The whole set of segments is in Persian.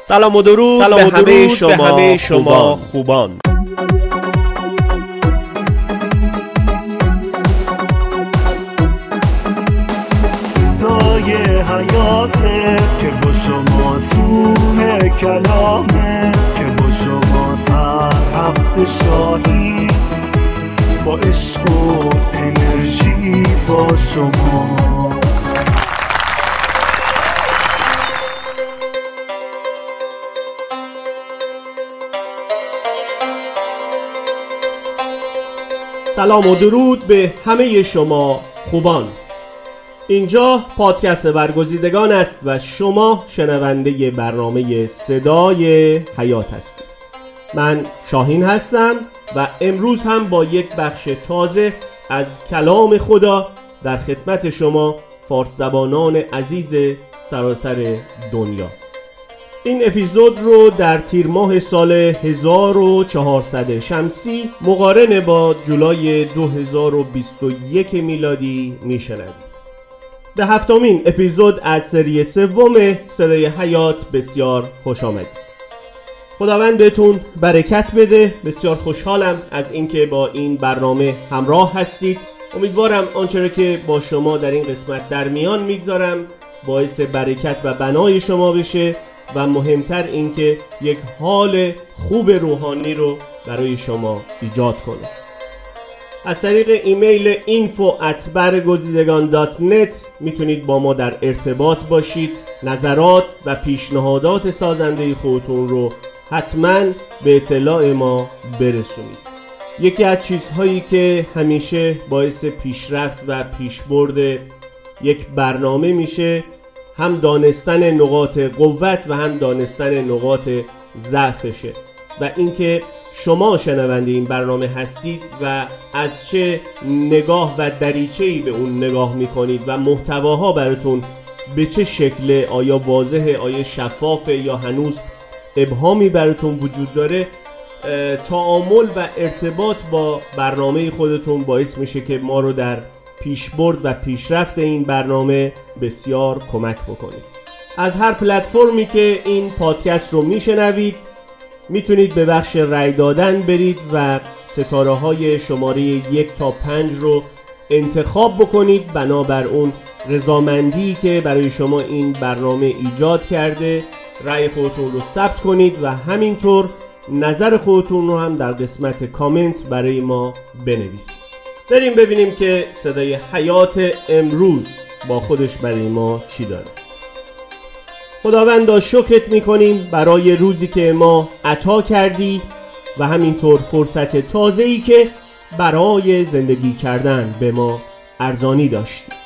سلام و درود سلام به, همه شما, به همه شما خوبان. صدای حیاته که با شما سوه کلامه که با شما هر هفته شاهی. با عشق و انرژی با شما. سلام و درود به همه شما خوبان. اینجا پادکست برگزیدگان است و شما شنونده برنامه صدای حیات هستید. من شاهین هستم و امروز هم با یک بخش تازه از کلام خدا در خدمت شما فارس زبانان عزیز سراسر دنیا. این اپیزود رو در تیر ماه سال 1400 شمسی مقارن با جولای 2021 میلادی میشنوید. به هفتمین اپیزود از سری سوم صدای حیات بسیار خوش آمدید. خداوند بهتون برکت بده. بسیار خوشحالم از اینکه با این برنامه همراه هستید. امیدوارم آنچه که با شما در این قسمت در میان می‌گذارم باعث برکت و بنای شما بشه. و مهمتر اینکه یک حال خوب روحانی رو برای شما ایجاد کنه. از طریق ایمیل info at می‌تونید با ما در ارتباط باشید. نظرات و پیشنهادات سازنده خودتون رو حتما به اطلاع ما برسونید. یکی از چیزهایی که همیشه باعث پیشرفت و پیشبرد یک برنامه میشه هم دانستن نقاط قوت و هم دانستن نقاط ضعفشه. و اینکه شما شنونده این برنامه هستید و از چه نگاه و دریچه ای به اون نگاه می‌کنید و محتواها براتون به چه شکل آیا واضحه آیا شفافه یا هنوز ابهامی براتون وجود داره تعامل و ارتباط با برنامه خودتون باعث میشه که ما رو در پیشبرد و پیشرفت این برنامه بسیار کمک بکنید. از هر پلتفرمی که این پادکست رو میشنوید می‌تونید به بخش رای دادن برید و ستاره های شماره یک تا پنج رو انتخاب بکنید. بنابر اون رضامندی که برای شما این برنامه ایجاد کرده رأی خودتون رو ثبت کنید و همینطور نظر خودتون رو هم در قسمت کامنت برای ما بنویسید. بریم ببینیم که صدای حیات امروز با خودش برای ما چی داره. خداوندا شکرت می‌کنیم برای روزی که ما عطا کردی و همینطور فرصت تازه ای که برای زندگی کردن به ما ارزانی داشتی.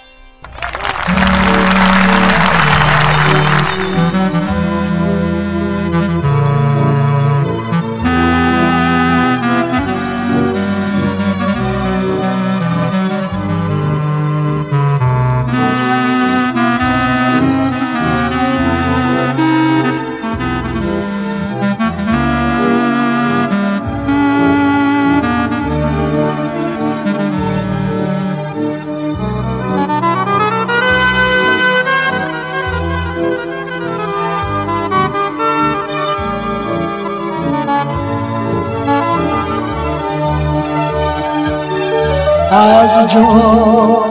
از جان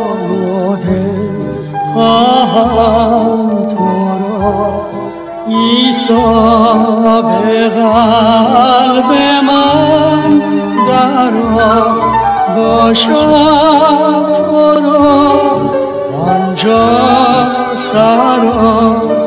خواهم تو را. ایسا به قلب من درا باشد تو را. آنجا سرا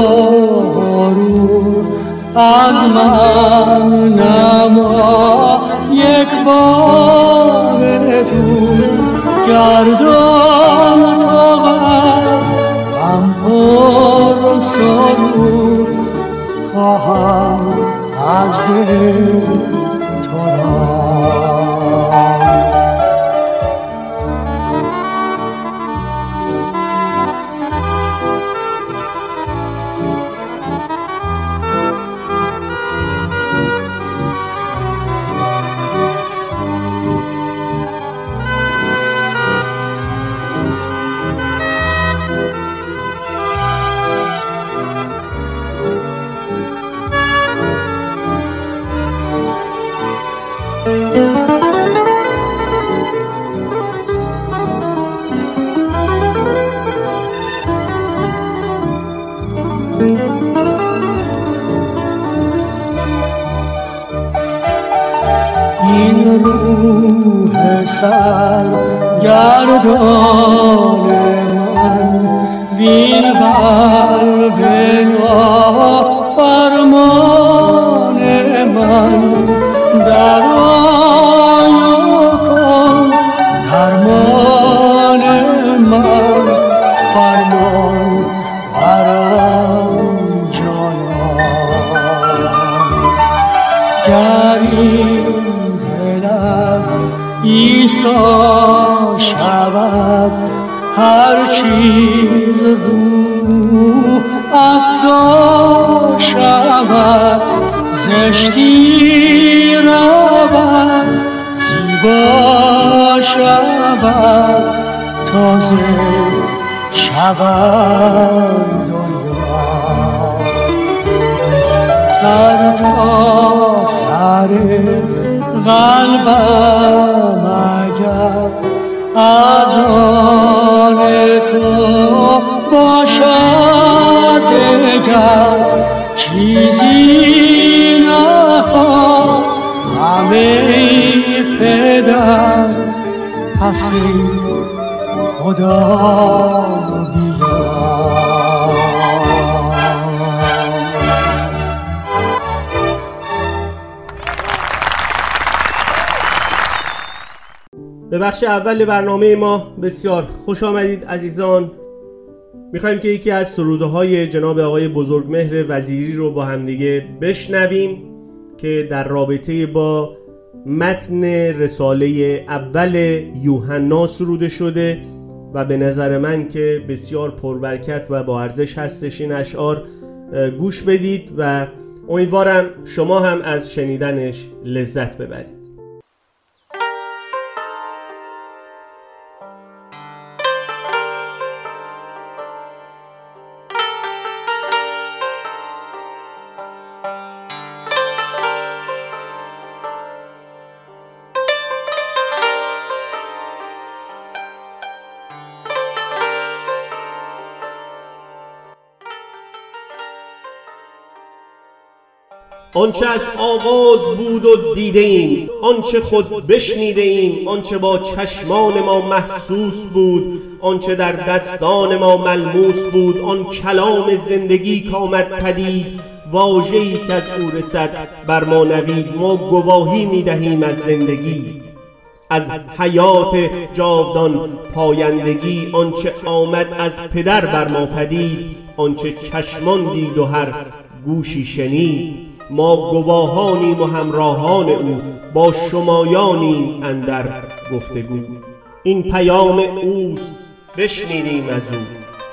از من نما یک بار دور گردان تا غم پر سرود خواهم از دل. این روح سر گردان افزا شود زشتی رود زیبا شود تازه شود دنیا. سر تا سر قلبم اگر از آن تو باشد دگر چیزی نخواه. همه پدر پس خدا به بخش اول برنامه ما. بسیار خوش آمدید عزیزان. می‌خوایم که یکی از سروده های جناب آقای بزرگمهر وزیری رو با همدیگه بشنویم که در رابطه با متن رساله اول یوحنا سروده شده و به نظر من که بسیار پربرکت و با ارزش هستش این اشعار گوش بدید و امیدوارم شما هم از شنیدنش لذت ببرید. آنچه از آغاز بود و دیده ایم آنچه خود بشنیده ایم آنچه با چشمان ما محسوس بود آنچه در دستان ما ملموس بود آن کلام زندگی که آمد پدید. واژه‌ای که از او رسد بر ما نوید ما گواهی می‌دهیم از زندگی. از حیات جاودان پایندگی آنچه آمد از پدر بر ما پدید آنچه چشمان دید و هر گوشی شنید. ما گواهانیم و همراهان او با شمایانیم اندر گفتگو. این پیام اوست بشنیدیم از او.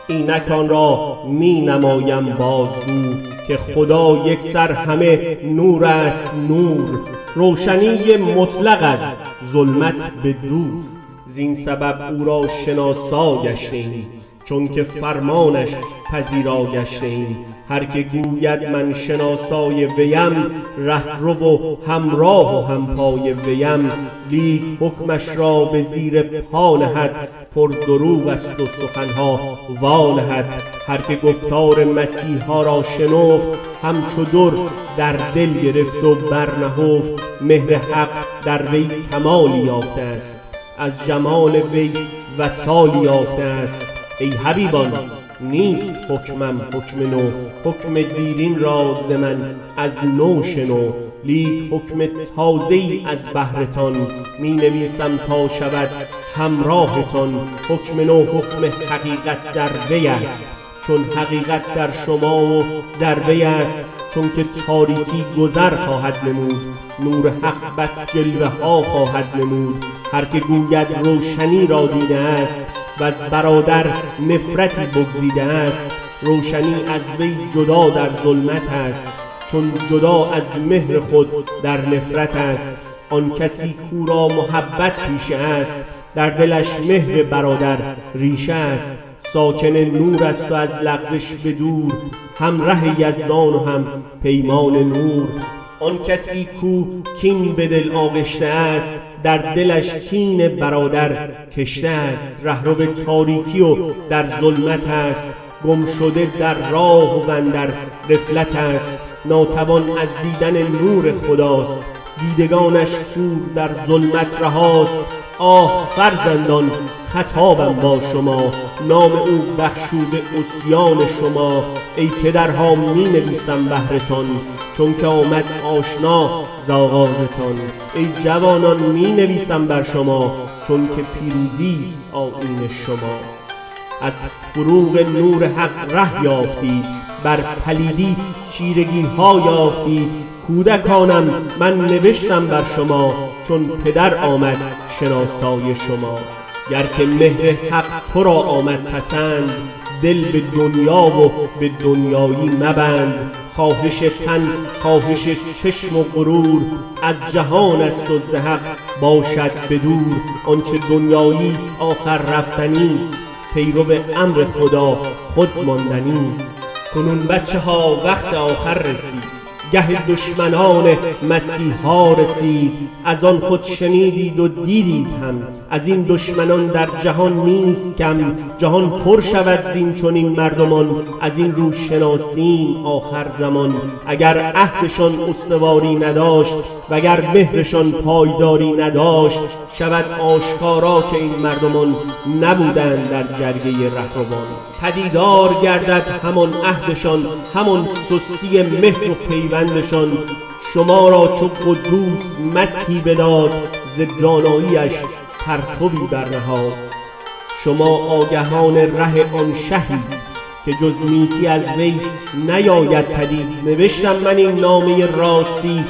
اینکان را می نمایم بازگو که خدا یک سر همه نور است نور. روشنی مطلق از ظلمت به دور. زین سبب او را شناسا گشتیم چون که فرمانش پذیرا گشتیم. هر که گوید من شناسای ویم رهرو و همراه و همپای ویم لیک حکمش را به زیر پا نهد پر دروغ است و سخنها وانهد هر که گفتار مسیحا را شنفت همچو در در دل گرفت و برنهفت مهر حق در وی کمالی یافته است از جمال وی وسالی یافته است. ای حبیبان نیست حکمم حکم نو. حکم دیرین را ز از نو شنو. لیک حکم تازه از بهرتان می نویسم تا شود همراهتان. حکم نو حکم حقیقت در وی است. چون حقیقت در شما و در وی است چون که تاریکی گذر خواهد نمود نور حق بس جلوه ها خواهد نمود. هر که گوید روشنی را دیده است و از برادر نفرتی بگزیده است. روشنی از وی جدا در ظلمت است. چون جدا از مهر خود در نفرت است. آن کسی کو را محبت پیشه است. در دلش مهر برادر ریشه است. ساکن نور است و از لغزش به دور هم ره یزدان و هم پیمان نور. آن کسی کو کین به دل آغشته است در دلش کین برادر کشته است. رهرو تاریکی و در ظلمت است گم شده در راه و در غفلت است. ناتوان از دیدن نور خداست. دیدگانش کور در ظلمت رهاست. آه فرزندان خطابم با شما. نام او بخشوده اسیان شما. ای پدرها می نویسم بهرتان. چون که آمد آشنا ز آغازتان ای جوانان می نویسم بر شما. چون که پیروزی است آیین شما. از فروغ نور حق ره یافتید بر پلیدی چیرگی ها یافتید کودکانم من نوشتم بر شما چون پدر آمد شناسای شما. گر که مهر حق تو را آمد پسند دل به دنیا و به دنیایی مبند. خواهش تن خواهش چشم و غرور از جهان است و زهق باشد بدور آنچه دنیایی است آخر رفتنی است. پیرو امر خدا خود ماندنی است. کنون بچه ها وقت آخر رسید. گه دشمنان مسیحا رسید. از آن خود شنیدید و دیدید هم. از این دشمنان در جهان نیست کم. جهان پر شود زین چنین مردمان. از این رو شناسیم آخر زمان. اگر عهدشان استواری نداشت وگر مهرشان پایداری نداشت شود آشکارا که این مردمان نبودند در جرگه رهروان. پدیدار گردد همان عهدشان همان سستی مهر و پیوندشان شما را چو قدوس مسحی بداد ز داناییش پرتوی برنهاد. شما آگهان ره آن شهی که جز نیکی از وی نیاید پدید. نوشتم من این نامه راستی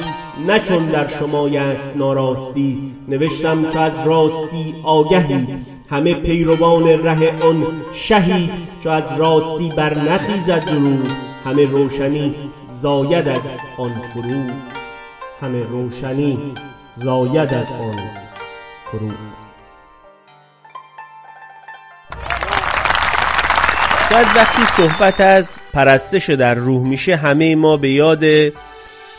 نه چون در شما است ناراستی. نوشتم چو از راستی آگهی همه پیروان ره آن شهی چو از راستی بر نخیزد درو. همه روشنی زاید از آن فرو. همه روشنی زاید از آن فرو. شاید وقتی صحبت از پرستش در روح میشه همه ما به یاد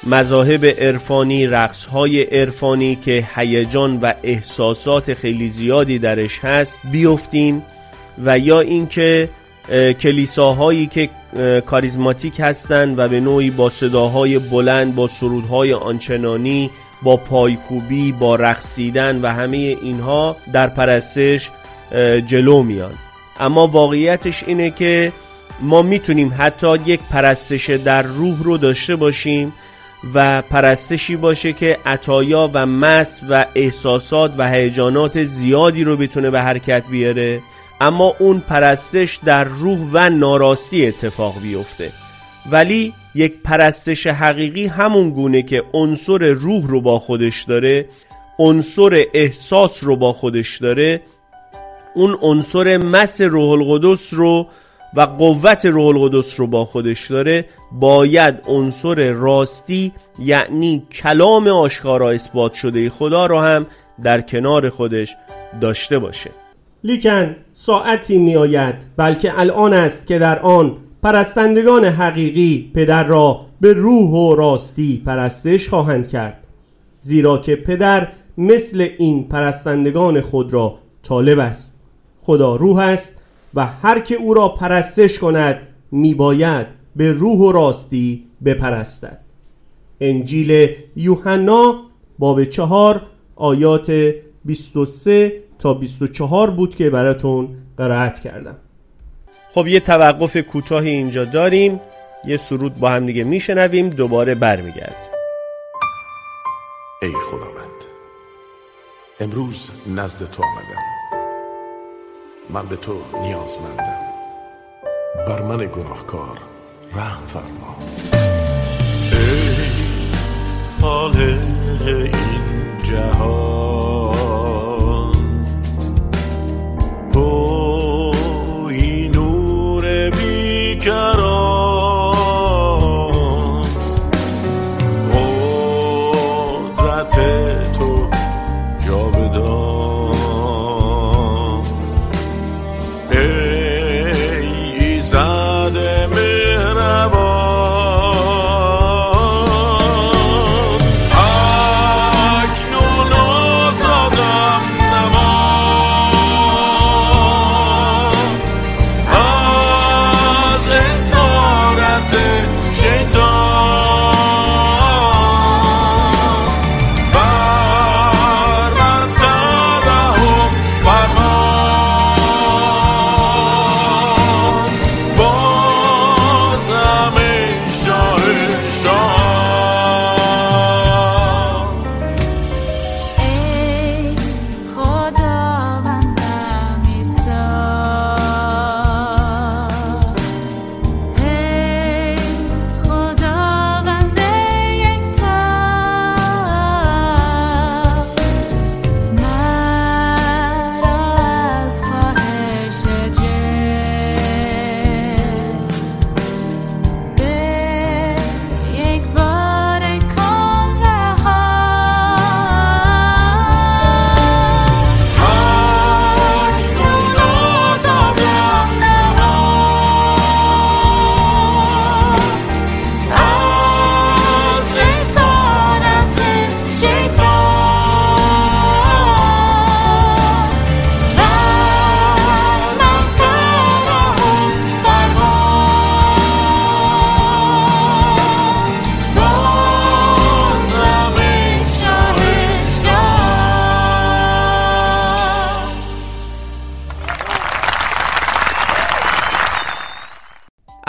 مذاهب عرفانی رقصهای عرفانی که هیجان و احساسات خیلی زیادی درش هست بیفتیم و یا اینکه کلیساهایی که کاریزماتیک هستند و به نوعی با صداهای بلند با سرودهای آنچنانی با پایکوبی با رقصیدن و همه اینها در پرستش جلو میان. اما واقعیتش اینه که ما می‌تونیم حتی یک پرستش در روح رو داشته باشیم و پرستشی باشه که عطایا و مس و احساسات و هیجانات زیادی رو بتونه به حرکت بیاره. اما اون پرستش در روح و ناراستی اتفاق بیفته. ولی یک پرستش حقیقی همون گونه که عنصر روح رو با خودش داره عنصر احساس رو با خودش داره اون عنصر مس روح القدس رو و قوت روح القدس رو با خودش داره باید عنصر راستی یعنی کلام آشکارا اثبات شده خدا رو هم در کنار خودش داشته باشه. لیکن ساعتی می آید بلکه الان است که در آن پرستندگان حقیقی پدر را به روح و راستی پرستش خواهند کرد زیرا که پدر مثل این پرستندگان خود را طالب است. خدا روح است و هر که او را پرستش کند میباید به روح و راستی بپرستد. انجیل یوحنا باب چهار آیات 23 تا 24 بود که براتون قرائت کردم. خب یه توقف کوتاهی اینجا داریم. یه سرود با هم دیگه میشنویم. دوباره برمیگرد ای خداوند امروز نزد تو آمدم. من به تو نیازمندم. بر من گناهکار رحم فرما.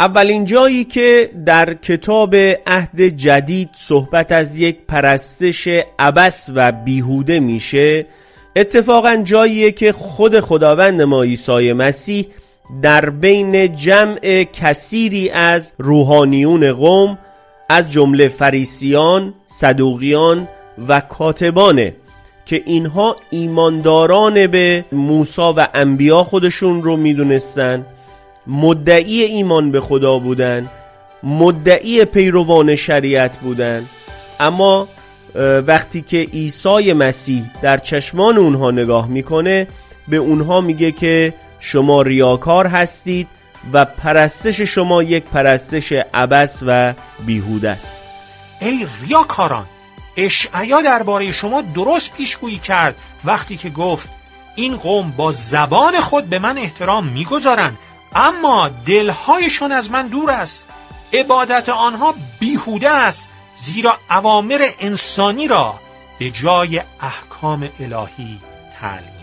اولین جایی که در کتاب عهد جدید صحبت از یک پرستش عبس و بیهوده میشه اتفاقا جاییه که خود خداوند ما عیسی مسیح در بین جمع کثیری از روحانیون قوم از جمله فریسیان، صدوقیان و کاتبانه که اینها ایمانداران به موسی و انبیا خودشون رو می‌دونستن. مدعی ایمان به خدا بودن مدعی پیروان شریعت بودن. اما وقتی که عیسی مسیح در چشمان اونها نگاه می‌کنه به اونها میگه که شما ریاکار هستید و پرستش شما یک پرستش عبس و بیهوده است. ای ریاکاران اشعیا درباره شما درست پیشگویی کرد وقتی که گفت این قوم با زبان خود به من احترام می‌گذارند اما دلهایشان از من دور است. عبادت آنها بیهوده است زیرا اوامر انسانی را به جای احکام الهی تعلیم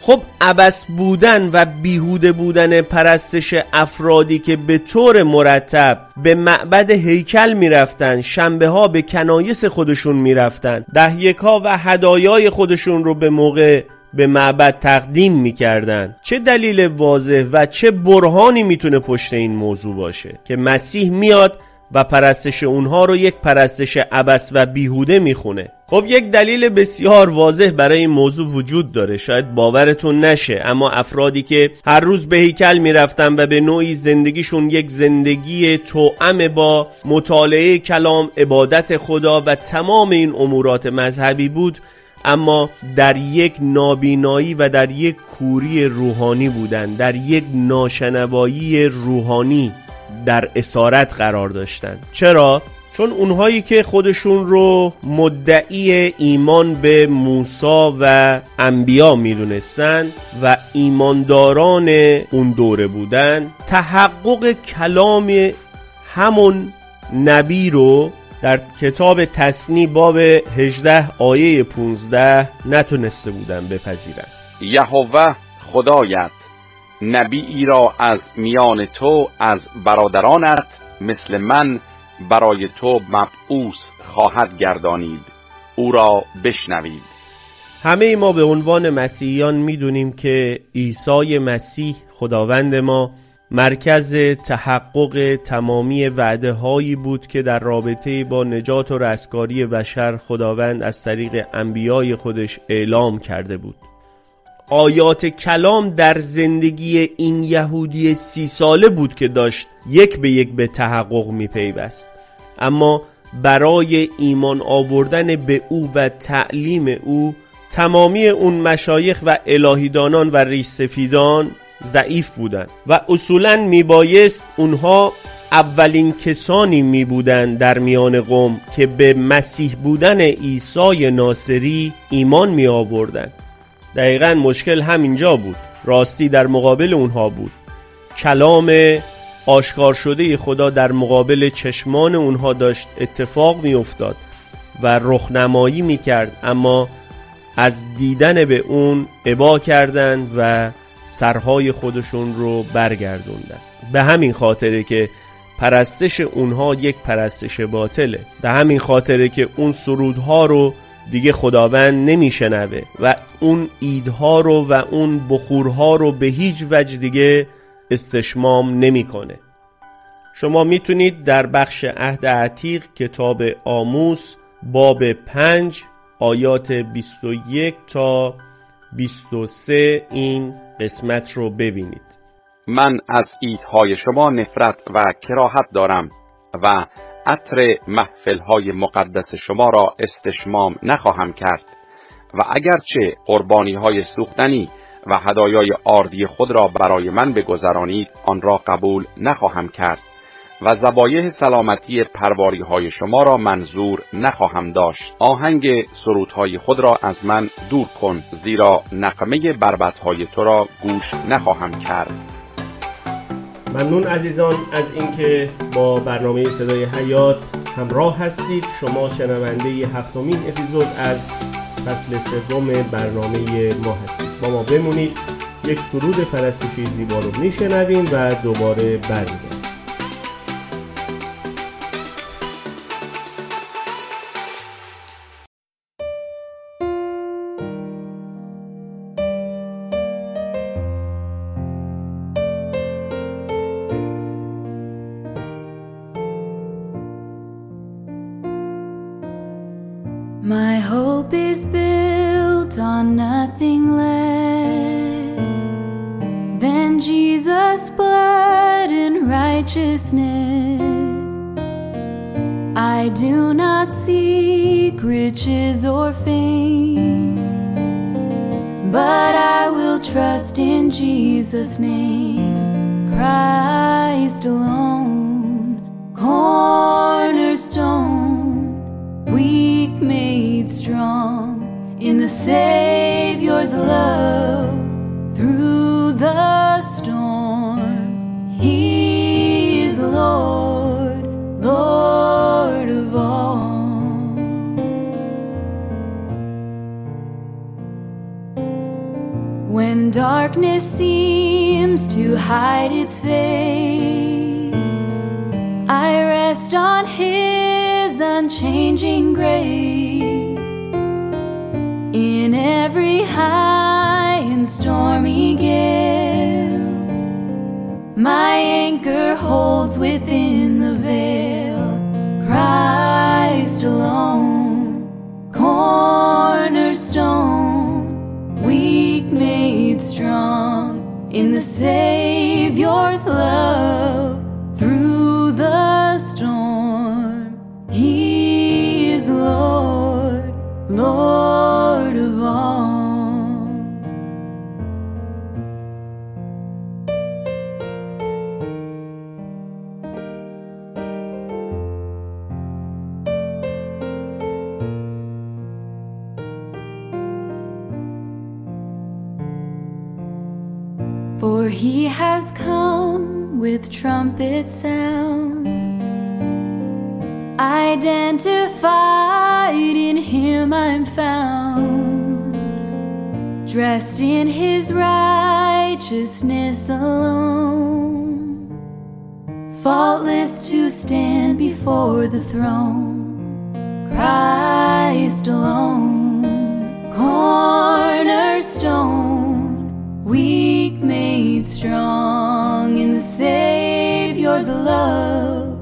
خب عبس بودن و بیهوده بودن پرستش افرادی که به طور مرتب به معبد هیکل می‌رفتن شنبه ها به کنایس خودشون می‌رفتن دهیک ها و هدایای خودشون رو به موقع به معبد تقدیم می‌کردن چه دلیل واضح و چه برهانی می‌تونه پشت این موضوع باشه که مسیح میاد و پرستش اونها رو یک پرستش عبس و بیهوده می‌خونه؟ خب یک دلیل بسیار واضح برای این موضوع وجود داره. شاید باورتون نشه اما افرادی که هر روز به هیکل می‌رفتن و به نوعی زندگیشون یک زندگی توأم با مطالعه کلام عبادت خدا و تمام این امورات مذهبی بود اما در یک نابینایی و در یک کوری روحانی بودن در یک ناشنوایی روحانی در اسارت قرار داشتن چرا؟ چون اونهایی که خودشون رو مدعی ایمان به موسی و انبیا می‌دونستن و ایمانداران اون دوره بودن تحقق کلام همون نبی رو در کتاب تصنی باب 18 آیه 15 نتونسته بودن بپذیرن یهوه خدایت نبیی را از میان تو از برادرانت مثل من برای تو مبعوث خواهد گردانید. او را بشنوید. همه ما به عنوان مسیحیان می‌دونیم که عیسی مسیح خداوند ما مرکز تحقق تمامی وعده هایی بود که در رابطه با نجات و رستگاری بشر خداوند از طریق انبیای خودش اعلام کرده بود. آیات کلام در زندگی این یهودی سی ساله بود که داشت یک به یک به تحقق می پیوست اما برای ایمان آوردن به او و تعلیم او تمامی اون مشایخ و الهیدانان و ریسفیدان ضعیف بودند و اصولا میبایست اونها اولین کسانی می بودند در میان قوم که به مسیح بودن عیسی ناصری ایمان می آوردند دقیقا مشکل همینجا بود. راستی در مقابل اونها بود. کلام آشکار شده خدا در مقابل چشمان اونها داشت اتفاق می افتاد و رخنمایی می کرد اما از دیدن به اون عبا کردند و سرهای خودشون رو برگردوندن به همین خاطره که پرستش اونها یک پرستش باطله به همین خاطره که اون سرودها رو دیگه خداوند نمیشنوه و اون ایدها رو و اون بخورها رو به هیچ وجه دیگه استشمام نمی‌کنه. شما می‌تونید در بخش عهد عتیق کتاب آموس باب پنج آیات 21 تا 23 این قسمت رو ببینید. من از ایدهای شما نفرت و کراهت دارم و عطر محفلهای مقدس شما را استشمام نخواهم کرد و اگرچه قربانی های سوختنی و هدایای آردی خود را برای من بگذرانید آن را قبول نخواهم کرد. و زبایه سلامتی پرواری های شما را منظور نخواهم داشت. آهنگ سرودهای خود را از من دور کن زیرا نقمه بربطهای تو را گوش نخواهم کرد. ممنون عزیزان از اینکه با برنامه صدای حیات همراه هستید. شما شنونده هفتمین اپیزود از فصل سوم برنامه ما هستید. با ما بمونید. یک سرود پرستشی زیبا رو میشنویم و دوباره برمیگردیم. Righteousness. I do not seek riches or fame, but I will trust in Jesus' name, Christ alone, cornerstone, weak made strong in the Savior's love through the darkness seems to hide its face, I rest on His unchanging grace. In every high and stormy gale, my anchor holds within the veil. Christ alone, cornerstone, weak made strong in the Savior's love through the storm. He has come with trumpet sound, identified in him I'm found, dressed in his righteousness alone, faultless to stand before the throne. Christ alone, cornerstone, weak made strong in the Savior's love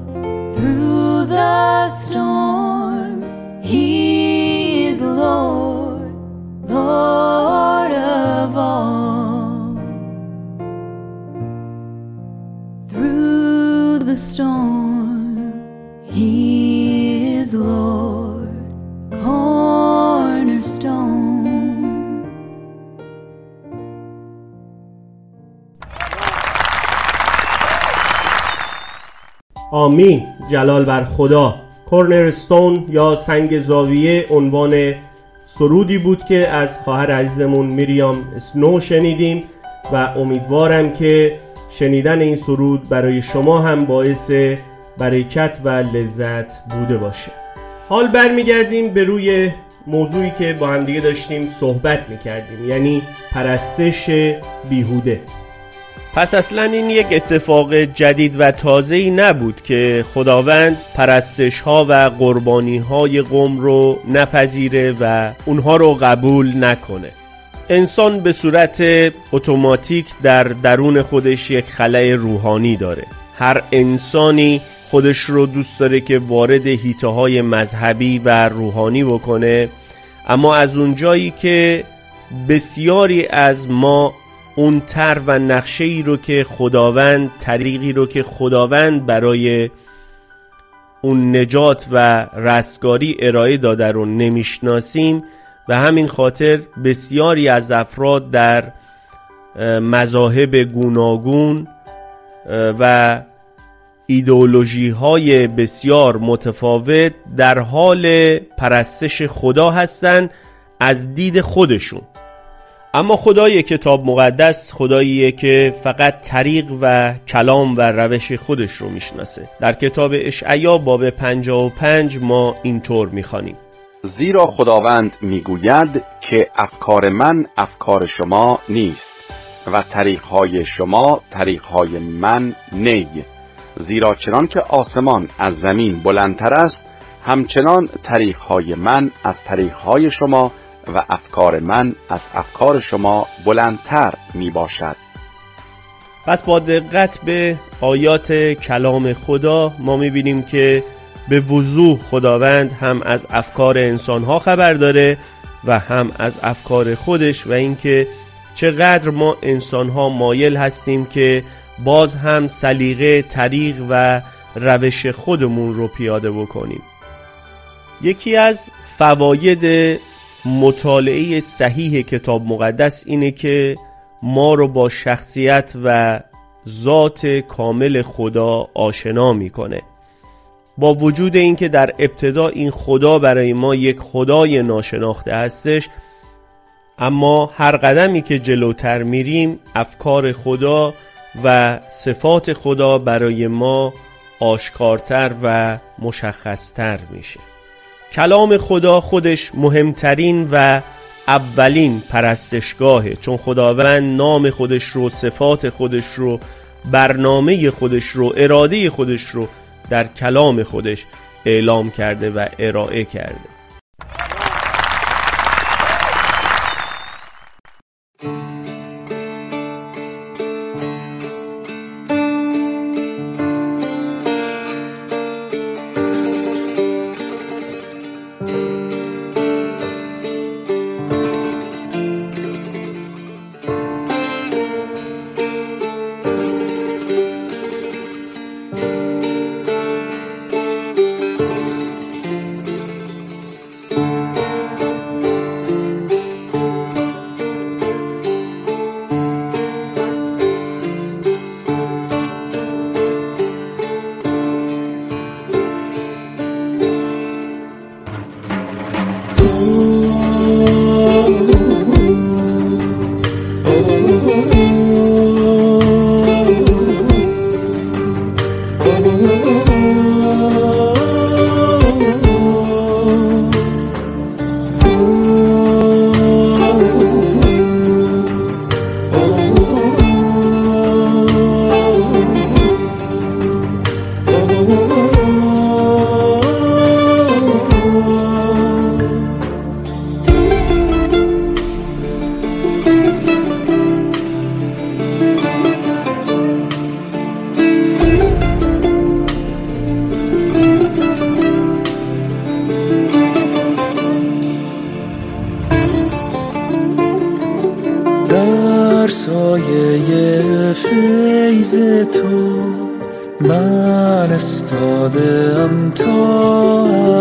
through the storm. He is Lord, Lord of all. Through the storm, آمین جلال بر خدا. کورنرستون یا سنگ زاویه عنوان سرودی بود که از خواهر عزیزمون میریام اسنو شنیدیم و امیدوارم که شنیدن این سرود برای شما هم باعث برکت و لذت بوده باشه. حال برمیگردیم به روی موضوعی که با هم دیگه داشتیم صحبت می‌کردیم یعنی پرستش بیهوده. پس اصلا این یک اتفاق جدید و تازه ای نبود که خداوند پرستش ها و قربانی های قوم رو نپذیره و اونها رو قبول نکنه. انسان به صورت اتوماتیک در درون خودش یک خلای روحانی داره. هر انسانی خودش رو دوست داره که وارد هیته های مذهبی و روحانی بکنه اما از اونجایی که بسیاری از ما اون تر و نقشه ای رو که خداوند طریقی رو که خداوند برای اون نجات و رستگاری ارائه داده رو نمی‌شناسیم. و همین خاطر بسیاری از افراد در مذاهب گوناگون و ایدئولوژی های بسیار متفاوت در حال پرستش خدا هستند از دید خودشون. اما خدای کتاب مقدس خداییه که فقط طریق و کلام و روش خودش رو می‌شناسه. در کتاب اشعیا باب 55 ما اینطور می‌خوانیم. زیرا خداوند می‌گوید که افکار من افکار شما نیست و طریقهای شما طریقهای من نی. زیرا چنان که آسمان از زمین بلندتر است همچنان طریقهای من از طریقهای شما و افکار من از افکار شما بلندتر می باشد پس با دقت به آیات کلام خدا ما می‌بینیم که به وضوح خداوند هم از افکار انسانها خبر داره و هم از افکار خودش و اینکه چقدر ما انسانها مایل هستیم که باز هم سلیقه طریق و روش خودمون رو پیاده بکنیم. یکی از فواید مطالعه صحیح کتاب مقدس اینه که ما رو با شخصیت و ذات کامل خدا آشنا می‌کنه. با وجود اینکه در ابتدا این خدا برای ما یک خدای ناشناخته هستش اما هر قدمی که جلوتر میریم افکار خدا و صفات خدا برای ما آشکارتر و مشخصتر میشه. کلام خدا خودش مهمترین و اولین پرستشگاهه چون خداوند نام خودش رو صفات خودش رو برنامه خودش رو اراده خودش رو در کلام خودش اعلام کرده و ارائه کرده. من استادم تا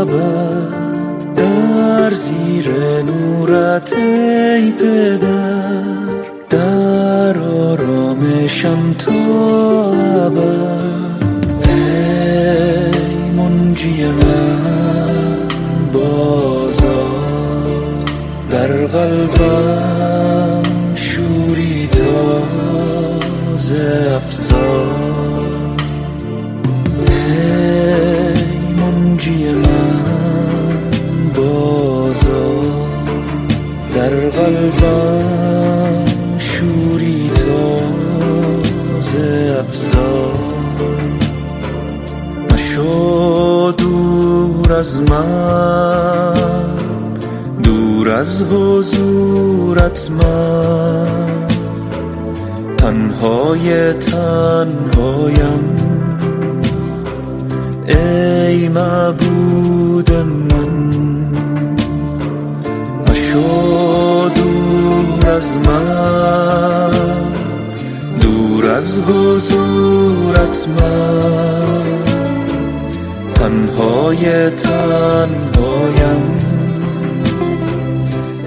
ابد. در زیر نورت ای پدر. در آرامشم تا ابد. ای منجی من بازا در قلبم شوری تازه افزار قلبم شوری تازه افزار. مشو دور از من دور از حضورت من. تنهای تنهایم. ای معبود من دور از من دور از حضورت من. تنهای تنهایم.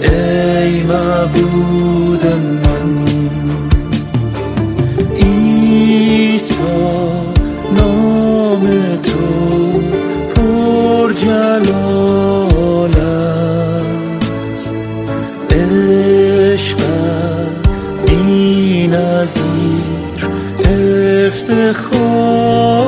ای معبود من عیسی نام تو پر جلال افتخار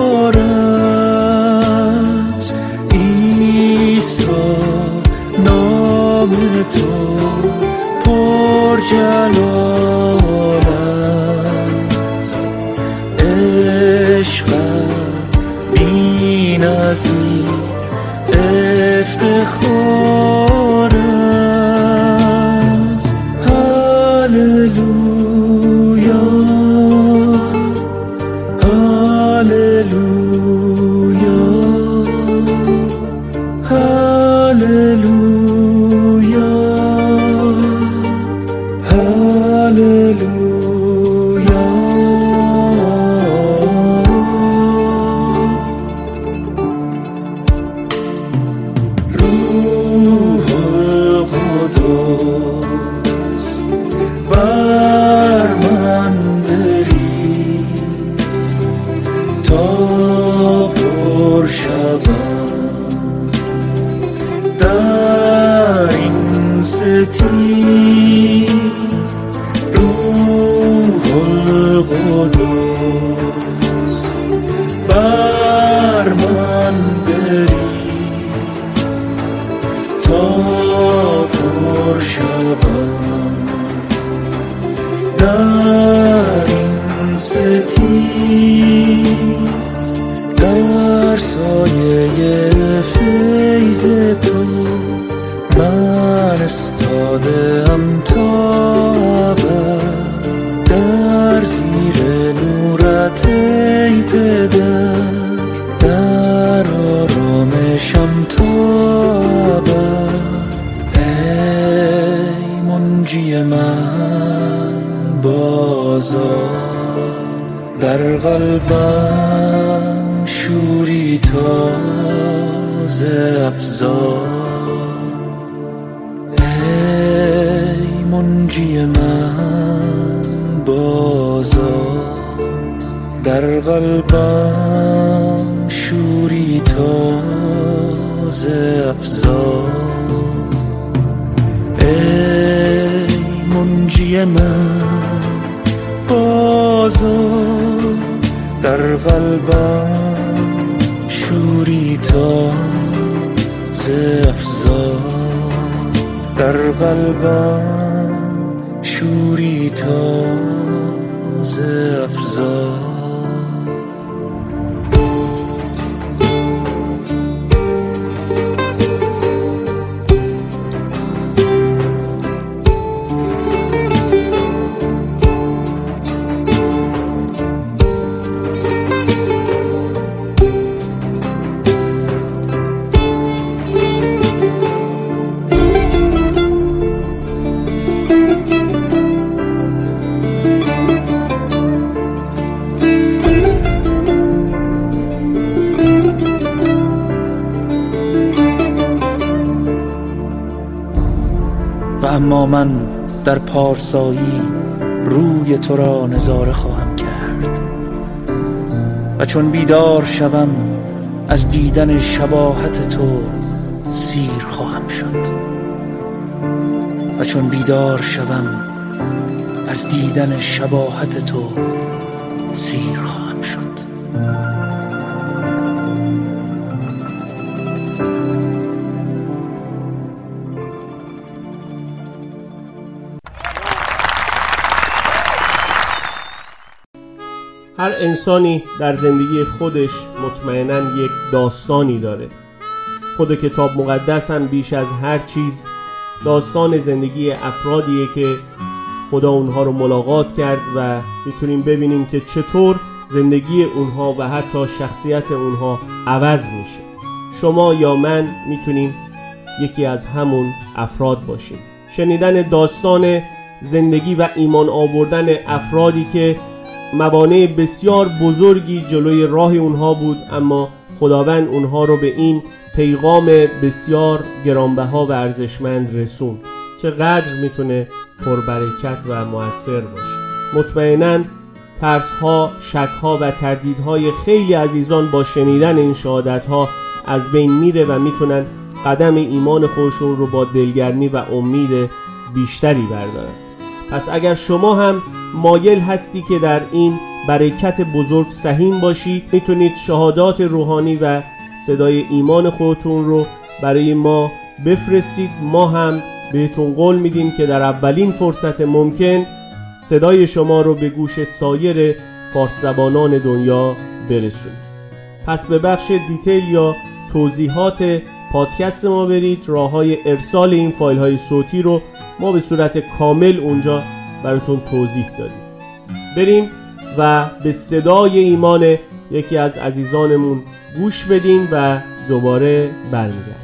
ای منجی من بازا. در قلبم شوری تازه افزار ای منجی من بازا. در قلبم شوری تازه افزار در قلبم شوری تازه افزار اما من در پارسایی روی تو را نظاره خواهم کرد. و چون بیدار شوم از دیدن شباهت تو سیر خواهم شد. و چون بیدار شوم از دیدن شباهت تو هر انسانی در زندگی خودش مطمئنا یک داستانی داره. خود کتاب مقدس هم بیش از هر چیز داستان زندگی افرادیه که خدا اونها رو ملاقات کرد و می‌تونیم ببینیم که چطور زندگی اونها و حتی شخصیت اونها عوض میشه. شما یا من می‌تونیم یکی از همون افراد باشیم. شنیدن داستان زندگی و ایمان آوردن افرادی که موانع بسیار بزرگی جلوی راه اونها بود اما خداوند اونها رو به این پیغام بسیار گرانبها و ارزشمند رسون. چقدر می‌تونه پربرکت و موثر باشه. مطمئنا ترس ها شک ها و تردیدهای خیلی عزیزان با شنیدن این شهادت ها از بین میره و می‌تونن قدم ایمان خودشون رو با دلگرمی و امید بیشتری بردارن. پس اگر شما هم مایل هستی که در این برکت بزرگ سهیم باشی. می‌تونید شهادات روحانی و صدای ایمان خودتون رو برای ما بفرستید. ما هم بهتون قول میدیم که در اولین فرصت ممکن صدای شما رو به گوش سایر فارس زبانان دنیا برسونیم. پس به بخش دیتیل یا توضیحات پادکست ما برید. راه های ارسال این فایل های صوتی رو ما به صورت کامل اونجا براتون توضیح دادیم. بریم و به صدای ایمان یکی از عزیزانمون گوش بدیم و دوباره برمیگردیم.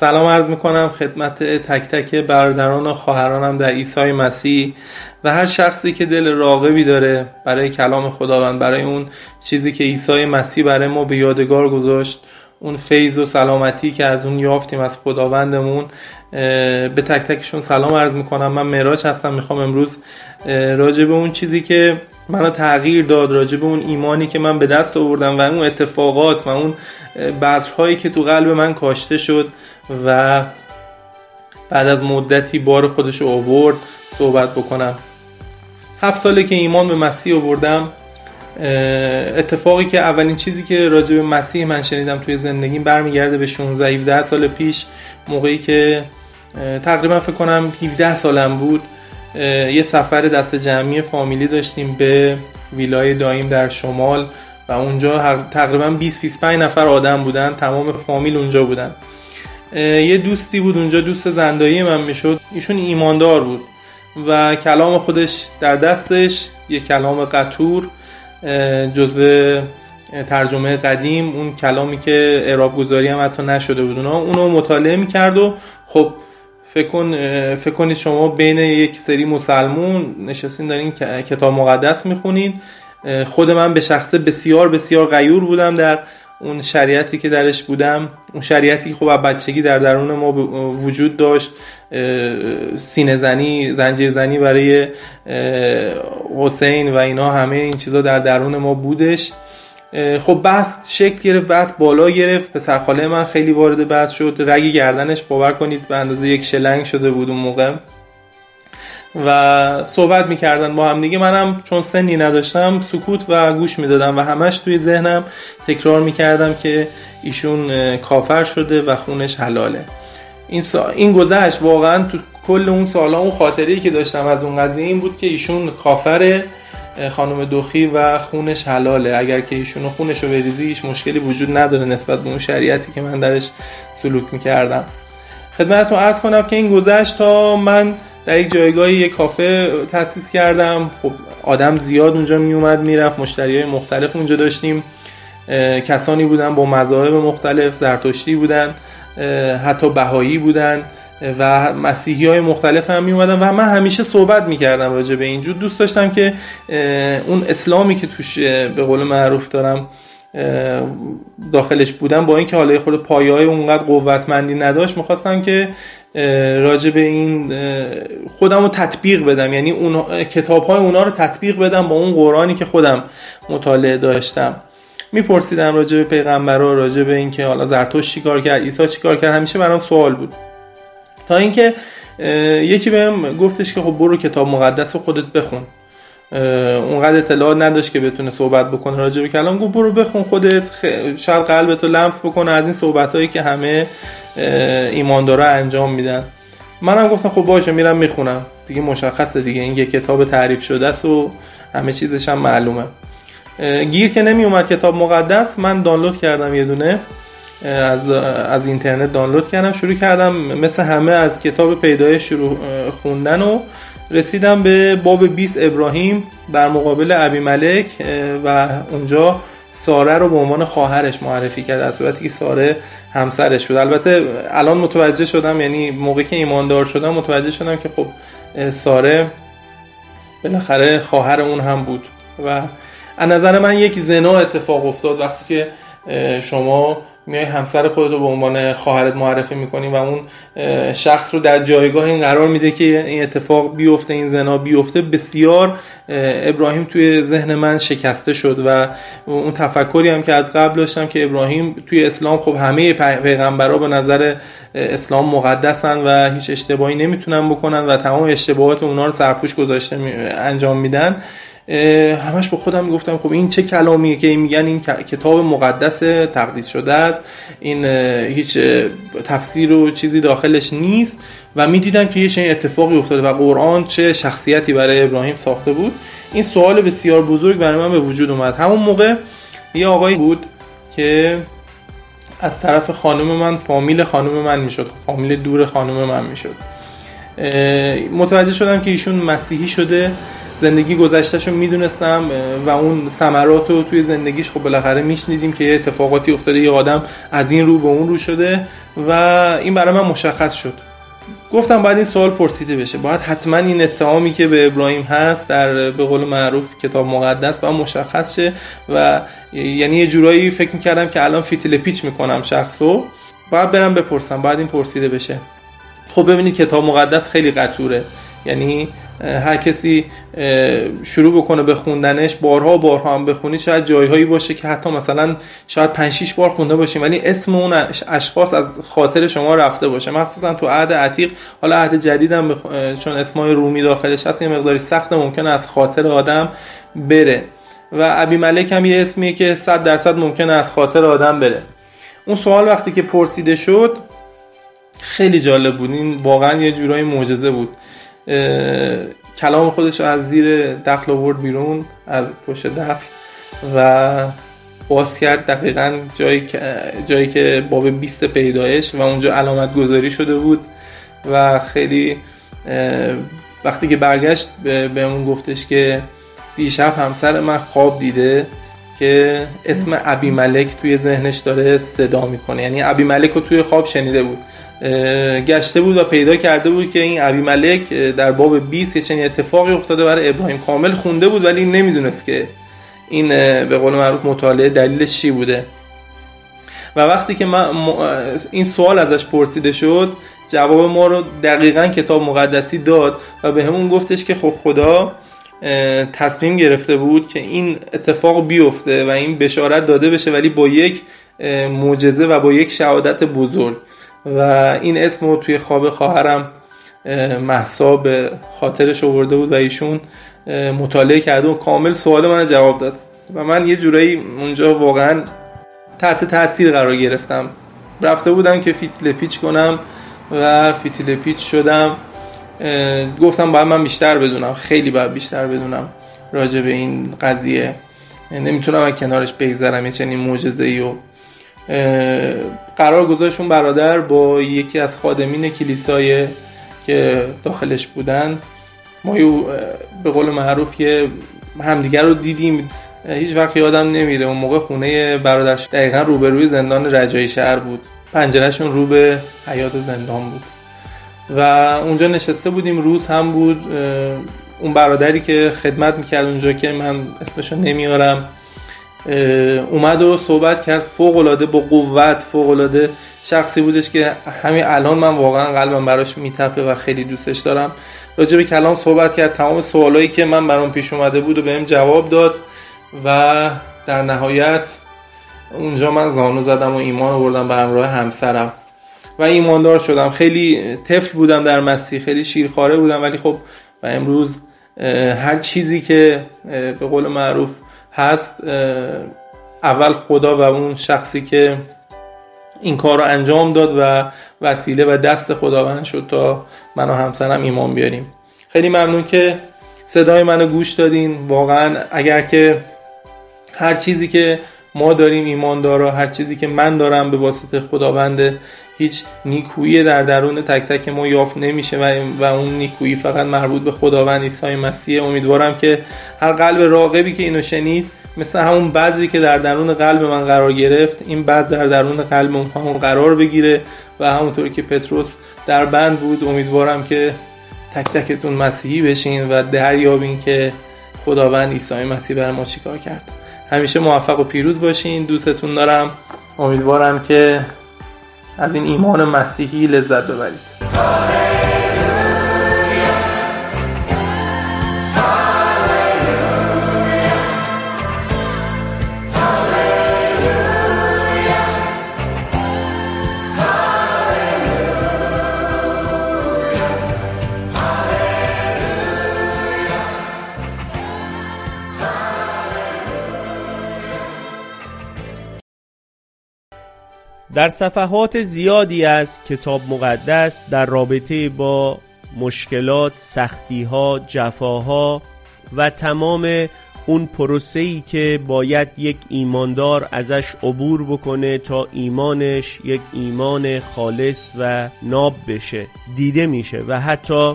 سلام عرض می‌کنم خدمت تک تک برادران و خواهرانم در عیسی مسیح و هر شخصی که دل راغبی داره برای کلام خداوند برای اون چیزی که عیسی مسیح برای ما به یادگار گذاشت اون فیض و سلامتی که از اون یافتیم از خداوندمون به تک تکشون سلام عرض می‌کنم. من مراج هستم می‌خوام امروز راجع به اون چیزی که منو تغییر داد راجع به اون ایمانی که من به دست آوردم و اون اتفاقات و اون بذرهایی که تو قلب من کاشته شد و بعد از مدتی بار خودش آورد صحبت بکنم. هفت ساله که ایمان به مسیح آوردم اتفاقی که اولین چیزی که راجع به مسیح من شنیدم توی زندگیم برمیگرده به 16 17 سال پیش موقعی که تقریبا فکر کنم 17 سالم بود. یه سفر دست جمعی فامیلی داشتیم به ویلای دایم در شمال و اونجا تقریبا 20 25 نفر آدم بودن تمام فامیل اونجا بودن. یه دوستی بود اونجا دوست زندایی من می‌شد. ایشون ایماندار بود و کلام خودش در دستش یه کلام قطور جزو ترجمه قدیم اون کلامی که اعراب گذاری هم حتی نشده بود. اونا اونو مطالعه می‌کرد و خب فکر, فکر کنید شما بین یک سری مسلمون نشستین دارین کتاب مقدس می‌خونین. خود من به شخصه بسیار بسیار غیور بودم در اون شریعتی که درش بودم. اون شریعتی که خب بچگی در درون ما وجود داشت. سینه زنی زنجیر زنی برای حسین و اینا همه این چیزا در درون ما بودش. خب بحث شکل گرفت بحث بالا گرفت. به سرخاله من خیلی وارد بحث شد. رگ گردنش باور کنید به اندازه یک شلنگ شده بود اون موقع. و صحبت می‌کردن با هم دیگه. منم چون سنی نداشتم سکوت و گوش می‌دادم و همش توی ذهنم تکرار می‌کردم که ایشون کافر شده و خونش حلاله. این, سا... این گذشت. واقعا تو کل اون سالا اون خاطری که داشتم از اون قضیه این بود که ایشون کافر خانم دخی و خونش حلاله. اگر که ایشون خونش رو بریزی هیچ مشکلی وجود نداره نسبت به اون شریعتی که من درش سلوک می‌کردم. خدمتتون ارز کنم که این گذشت تا من در یک جایگاهی یک کافه تاسیس کردم. خب آدم زیاد اونجا می اومد می‌رفت مشتری های مختلف اونجا داشتیم. کسانی بودن با مذاهب مختلف زرتشتی بودن حتی بهایی بودن. و مسیحی های مختلف هم می اومدن و من همیشه صحبت می‌کردم راجع به اینجور دوست داشتم که اون اسلامی که توش به قول معروف دارم داخلش بودم با اینکه حالا خود پایه های اونقدر قوتمندی نداشت می‌خواستم که راجع به این خودم رو تطبیق بدم. یعنی اون کتاب های اونا رو تطبیق بدم با اون قرآنی که خودم مطالعه داشتم. میپرسیدم راجع به پیغمبرا راجع به اینکه حالا زرتوش چیکار کرد عیسی چیکار کرد همیشه برام سوال بود. تا اینکه یکی بهم گفتش که خب برو کتاب مقدس رو خودت بخون. اونقدر اطلاعات نداشت که بتونه صحبت بکنه راجع به کلام. گفت برو بخون خودت شاید قلبتو لمس بکنه از این صحبت هایی که همه ایماندارا انجام میدن. منم گفتم خب باشه میرم می‌خونم. دیگه مشخصه دیگه این یه کتاب تعریف شده است و همه چیزش هم معلومه. گیر که نمی اومد کتاب مقدس من دانلود کردم یه دونه. از, از اینترنت دانلود کردم شروع کردم مثل همه از کتاب پیدایش شروع خوندن و رسیدم به باب 20 ابراهیم در مقابل ابی ملک و اونجا ساره رو به عنوان خواهرش معرفی کرد از صورتی که ساره همسرش بود. البته الان متوجه شدم یعنی موقعی که ایماندار شدم متوجه شدم که خب ساره بالاخره خواهر اون هم بود. و از نظر من یک زنا اتفاق افتاد وقتی که شما میای همسر خودت رو به عنوان خواهرت معرفی می‌کنی و اون شخص رو در جایگاه این قرار میده که این اتفاق بیفته این زنا بیفته. بسیار ابراهیم توی ذهن من شکسته شد و اون تفکری هم که از قبل داشتم که ابراهیم توی اسلام خب همه پیغمبرها به نظر اسلام مقدسن و هیچ اشتباهی نمی‌تونن بکنن و تمام اشتباهات اونا رو سرپوش گذاشته انجام میدن. همش با خودم می‌گفتم خب این چه کلامیه که میگن؟ این کتاب مقدس تقدیس شده است. این هیچ تفسیر و چیزی داخلش نیست و می‌دیدم که یه چنین اتفاقی افتاده و قرآن چه شخصیتی برای ابراهیم ساخته بود. این سوال بسیار بزرگ برای من به وجود اومد. همون موقع یه آقایی بود که از طرف خانم من فامیل خانم من می‌شد. فامیل دور خانم من می‌شد. متوجه شدم که ایشون مسیحی شده. زندگی گذشتهش رو می‌دونستم و اون ثمرات رو توی زندگیش خب بالاخره میشنیدیم که یه اتفاقاتی افتاده یه آدم از این رو به اون رو شده و این برای من مشخص شد. گفتم باید این سوال پرسیده بشه. باید حتما این اتهامی که به ابراهیم هست در به قول معروف کتاب مقدس باید مشخص شه و یعنی یه جورایی فکر می‌کردم که الان فیتیل پیچ می‌کنم شخص رو باید برم بپرسم باید این پرسیده بشه. خب ببینید کتاب مقدس خیلی قطوره. یعنی هر کسی شروع بکنه به خوندنش بارها بارها هم بخونی شاید جایهایی باشه که حتی مثلا شاید 5 6 بار خونده باشیم ولی اسم اون اشخاص از خاطر شما رفته باشه. مخصوصا تو عهد عتیق حالا عهد جدیدم بخ... چون اسمای رومی داخلش هست یه مقداری سخته ممکنه از خاطر آدم بره. و ابی ملک هم یه اسمیه که 100 درصد ممکنه از خاطر آدم بره. اون سوال وقتی که پرسیده شد خیلی جالب بود. این واقعا یه جورایی معجزه بود. کلام خودش از زیر دخل آورد بیرون از پشت دخل و باز کرد دقیقا جایی که, جایی که باب 20 پیدایش و اونجا علامت گذاری شده بود و خیلی وقتی که برگشت به اون گفتش که دیشب همسر من خواب دیده که اسم ابی ملک توی ذهنش داره صدا می‌کنه. یعنی ابی ملک رو توی خواب شنیده بود. گشته بود و پیدا کرده بود که این ابی ملک در باب 20 یه چنین اتفاقی افتاده برای ابراهیم کامل خونده بود ولی نمی‌دونست که این به قول معروف مطالعه دلیلش چی بوده. و وقتی که من این سوال ازش پرسیده شد جواب ما رو دقیقا کتاب مقدسی داد و به همون گفتش که خب خدا تصمیم گرفته بود که این اتفاق بیفته و این بشارت داده بشه ولی با یک معجزه و با یک شهادت بزرگ. و این اسم رو توی خواب خواهرم مهسا به خاطرش آورده بود و ایشون مطالعه کرده و کامل سوال من جواب داد. و من یه جورایی اونجا واقعا تحت تاثیر قرار گرفتم. رفته بودم که فیتیله پیچ کنم و فیتیله پیچ شدم. گفتم باید من بیشتر بدونم خیلی باید بیشتر بدونم راجع به این قضیه. نمی‌تونم کنارش بگذرم یه چنین معجزه ای و قرار گذاشت اون برادر با یکی از خادمین کلیسای که داخلش بودن. ما به قول معروف یه همدیگر رو دیدیم. هیچ وقت یادم نمیره. اون موقع خونه برادرش دقیقا روبروی زندان رجایی شهر بود. پنجرهشون رو به حیات زندان بود. و اونجا نشسته بودیم. روز هم بود. اون برادری که خدمت می‌کرد اونجا که من اسمشو نمیارم. اومد و صحبت کرد. فوق العاده با قوت فوق العاده شخصی بودش که همین الان من واقعا قلبم براش میتپه و خیلی دوستش دارم. راجع به کلام صحبت کرد. تمام سوالایی که من برام پیش اومده بود و بهم جواب داد و در نهایت اونجا من زانو زدم و ایمان آوردم به همراه همسرم. و ایماندار شدم. خیلی طفل بودم در مسیح خیلی شیرخواره بودم. ولی خب و امروز هر چیزی که به قول معروف هست اول خدا و اون شخصی که این کار رو انجام داد و وسیله و دست خداوند شد تا من و همسرم ایمان بیاریم. خیلی ممنون که صدای منو گوش دادین. واقعا اگر که هر چیزی که ما داریم ایمان داره هر چیزی که من دارم به واسطه خداوند هیچ نیکویی در درون تک تک ما یافت نمیشه و, و اون نیکویی فقط مربوط به خداوند عیسی مسیح. امیدوارم که هر قلب راقبی که اینو شنید مثل همون بذری که در درون قلب من قرار گرفت این بذر در درون قلب اون همون قرار بگیره و همونطور که پتروس در بند بود امیدوارم که تک تکتون مسیحی بشین و دریابین که خداوند عیسی مسیح برای ما چیکار کرد. همیشه موفق و پیروز باشین. دوستتون دارم. امیدوارم که از این ایمان مسیحی لذت ببرید. در صفحات زیادی از کتاب مقدس در رابطه با مشکلات، سختیها، جفاها و تمام اون پروسه‌ای که باید یک ایماندار ازش عبور بکنه تا ایمانش یک ایمان خالص و ناب بشه دیده میشه و حتی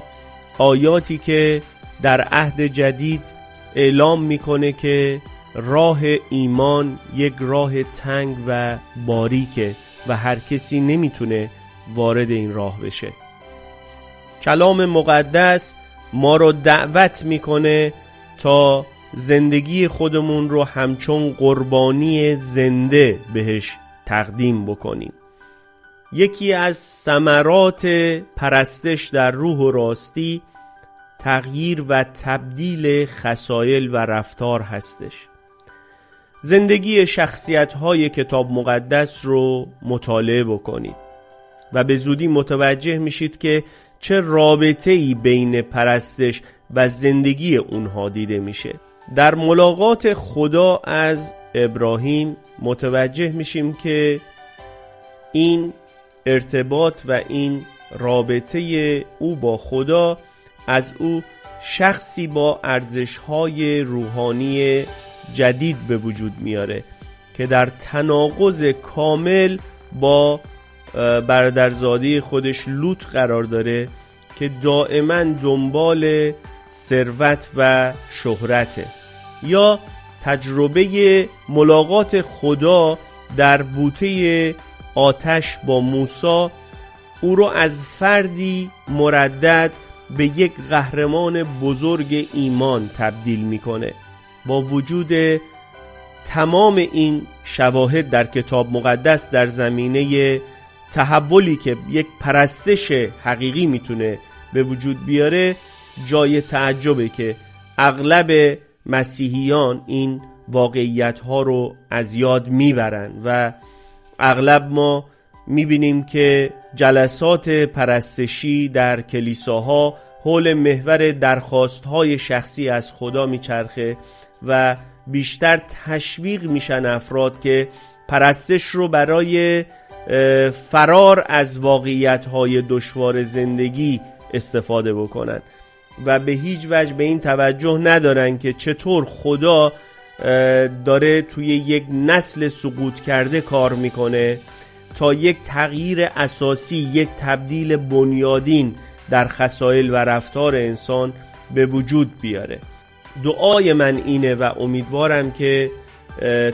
آیاتی که در عهد جدید اعلام می‌کنه که راه ایمان یک راه تنگ و باریکه. و هر کسی نمی‌تونه وارد این راه بشه. کلام مقدس ما رو دعوت می‌کنه تا زندگی خودمون رو همچون قربانی زنده بهش تقدیم بکنیم. یکی از ثمرات پرستش در روح و راستی تغییر و تبدیل خسایل و رفتار هستش. زندگی شخصیت های کتاب مقدس رو مطالعه بکنید و به زودی متوجه میشید که چه رابطه ای بین پرستش و زندگی اونها دیده میشه. در ملاقات خدا از ابراهیم متوجه میشیم که این ارتباط و این رابطه او با خدا از او شخصی با ارزش های روحانی جدید به وجود میاره که در تناقض کامل با برادرزاده خودش لوط قرار داره که دائما دنبال ثروت و شهرته. یا تجربه ملاقات خدا در بوته آتش با موسی او را از فردی مردد به یک قهرمان بزرگ ایمان تبدیل می‌کنه. با وجود تمام این شواهد در کتاب مقدس در زمینه تحولی که یک پرستش حقیقی می‌تونه به وجود بیاره جای تعجبه که اغلب مسیحیان این واقعیت ها رو از یاد می‌برن و اغلب ما می‌بینیم که جلسات پرستشی در کلیساها حول محور درخواست های شخصی از خدا میچرخه. و بیشتر تشویق میشن افراد که پرستش رو برای فرار از واقعیت های دشوار زندگی استفاده بکنن. و به هیچ وجه به این توجه ندارن که چطور خدا داره توی یک نسل سقوط کرده کار می‌کنه تا یک تغییر اساسی یک تبدیل بنیادین در خسایل و رفتار انسان به وجود بیاره. دعای من اینه و امیدوارم که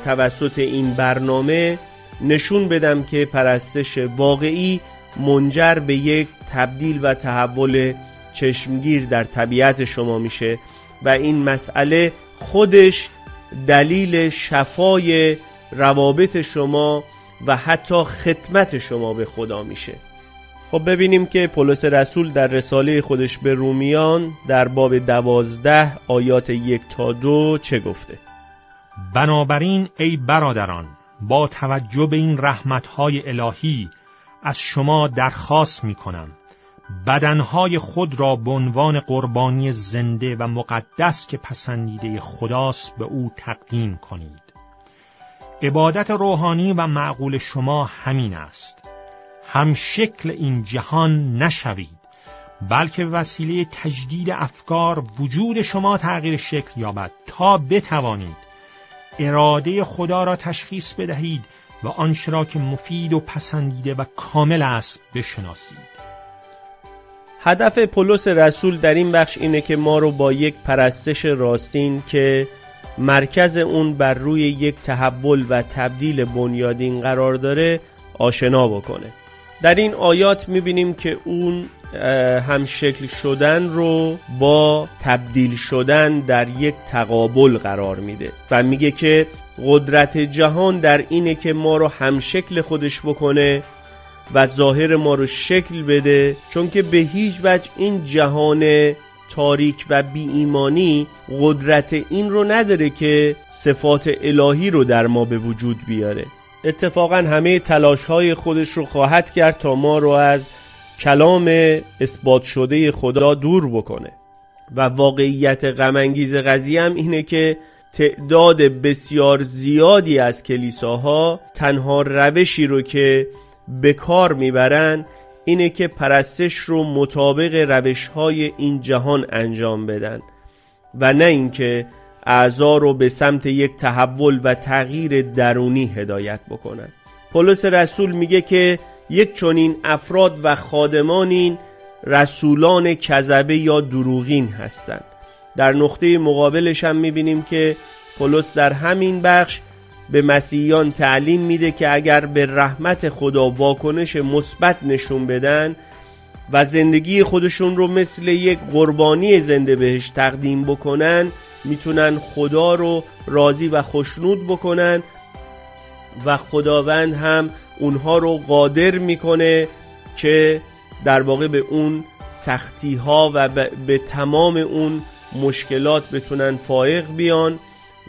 توسط این برنامه نشون بدم که پرستش واقعی منجر به یک تبدیل و تحول چشمگیر در طبیعت شما میشه و این مسئله خودش دلیل شفای روابط شما و حتی خدمت شما به خدا میشه. خب ببینیم که پولس رسول در رساله خودش به رومیان در باب دوازده آیات یک تا دو چه گفته؟ بنابراین ای برادران با توجه به این رحمتهای الهی از شما درخواست می کنم بدنهای خود را به عنوان قربانی زنده و مقدس که پسندیده خداست به او تقدیم کنید. عبادت روحانی و معقول شما همین است. هم شکل این جهان نشوید بلکه وسیله تجدید افکار وجود شما تغییر شکل یابد تا بتوانید اراده خدا را تشخیص بدهید و آنچه را که مفید و پسندیده و کامل است بشناسید. هدف پولس رسول در این بخش اینه که ما رو با یک پرستش راستین که مرکز اون بر روی یک تحول و تبدیل بنیادین قرار داره آشنا بکنه. در این آیات می‌بینیم که اون هم شکل شدن رو با تبدیل شدن در یک تقابل قرار میده و میگه که قدرت جهان در اینه که ما رو هم شکل خودش بکنه و ظاهر ما رو شکل بده چون که به هیچ وجه این جهان تاریک و بی ایمانی قدرت این رو نداره که صفات الهی رو در ما به وجود بیاره. اتفاقا همه تلاش های خودش رو خواهد کرد تا ما رو از کلام اثبات شده خدا دور بکنه. و واقعیت غمانگیز قضیه هم اینه که تعداد بسیار زیادی از کلیساها تنها روشی رو که به کار می‌برن اینه که پرستش رو مطابق روش های این جهان انجام بدن. و نه اینکه اعضا رو به سمت یک تحول و تغییر درونی هدایت بکنن پولس رسول میگه که یک چنین افراد و خادمان رسولان کذبه یا دروغین هستند. در نقطه مقابلش هم می‌بینیم که پولس در همین بخش به مسیحیان تعلیم میده که اگر به رحمت خدا واکنش مثبت نشون بدن و زندگی خودشون رو مثل یک قربانی زنده بهش تقدیم بکنن می‌تونن خدا رو راضی و خوشنود بکنن و خداوند هم اونها رو قادر می‌کنه که در واقع به اون سختی ها و به تمام اون مشکلات بتونن فائق بیان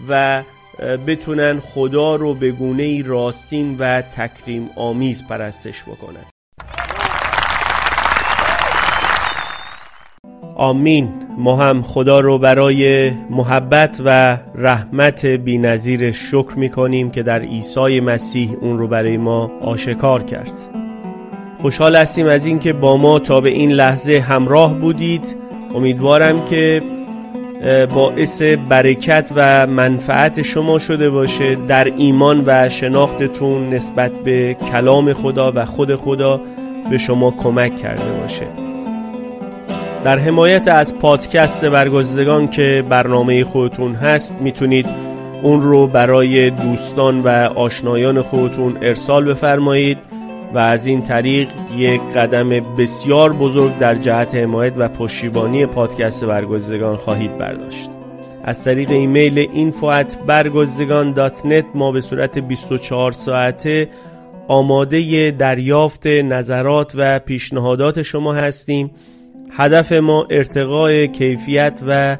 و بتونن خدا رو به گونه راستین و تکریم آمیز پرستش بکنن. آمین. ما هم خدا رو برای محبت و رحمت بینظیر شکر می‌کنیم که در عیسی مسیح اون رو برای ما آشکار کرد. خوشحال هستیم از اینکه با ما تا به این لحظه همراه بودید. امیدوارم که باعث برکت و منفعت شما شده باشه. در ایمان و شناختتون نسبت به کلام خدا و خود خدا به شما کمک کرده باشه. در حمایت از پادکست برگزیدگان که برنامه خودتون هست می‌تونید اون رو برای دوستان و آشنایان خودتون ارسال بفرمایید و از این طریق یک قدم بسیار بزرگ در جهت حمایت و پشتیبانی پادکست برگزیدگان خواهید برداشت. از طریق ایمیل info برگزیدگان ما به صورت 24 ساعته آماده دریافت نظرات و پیشنهادات شما هستیم. هدف ما ارتقای کیفیت و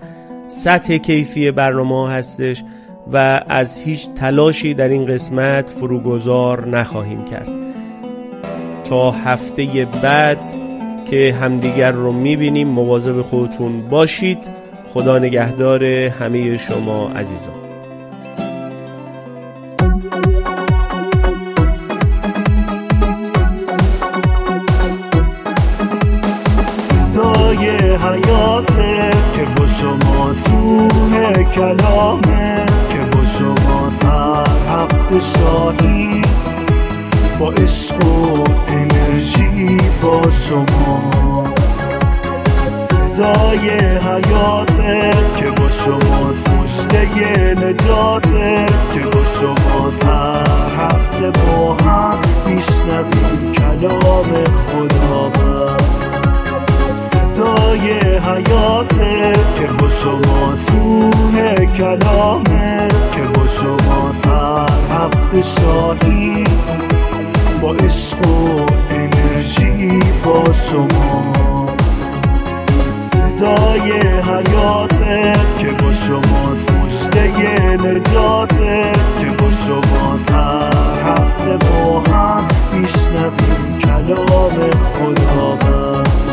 سطح کیفی برنامه هستش و از هیچ تلاشی در این قسمت فروگذار نخواهیم کرد. تا هفته بعد که همدیگر رو می‌بینیم مواظب خودتون باشید. خدا نگهدار همه شما عزیزان. کلامه که با شما هر هفته شاهی. با عشق و انرژی با شما. صدای حیاته که با شماست مشته نجاته که با شماست هر هفته با هم میشنویم کلام خداوند. صدای حیاته که با شما روح کلامه که با شما هر هفته شاهی. با عشق و انرژی با شما. صدای حیاته که با شماست مشته نجاته که با شماست هر هفته با هم میشنویم. کلام خداوند.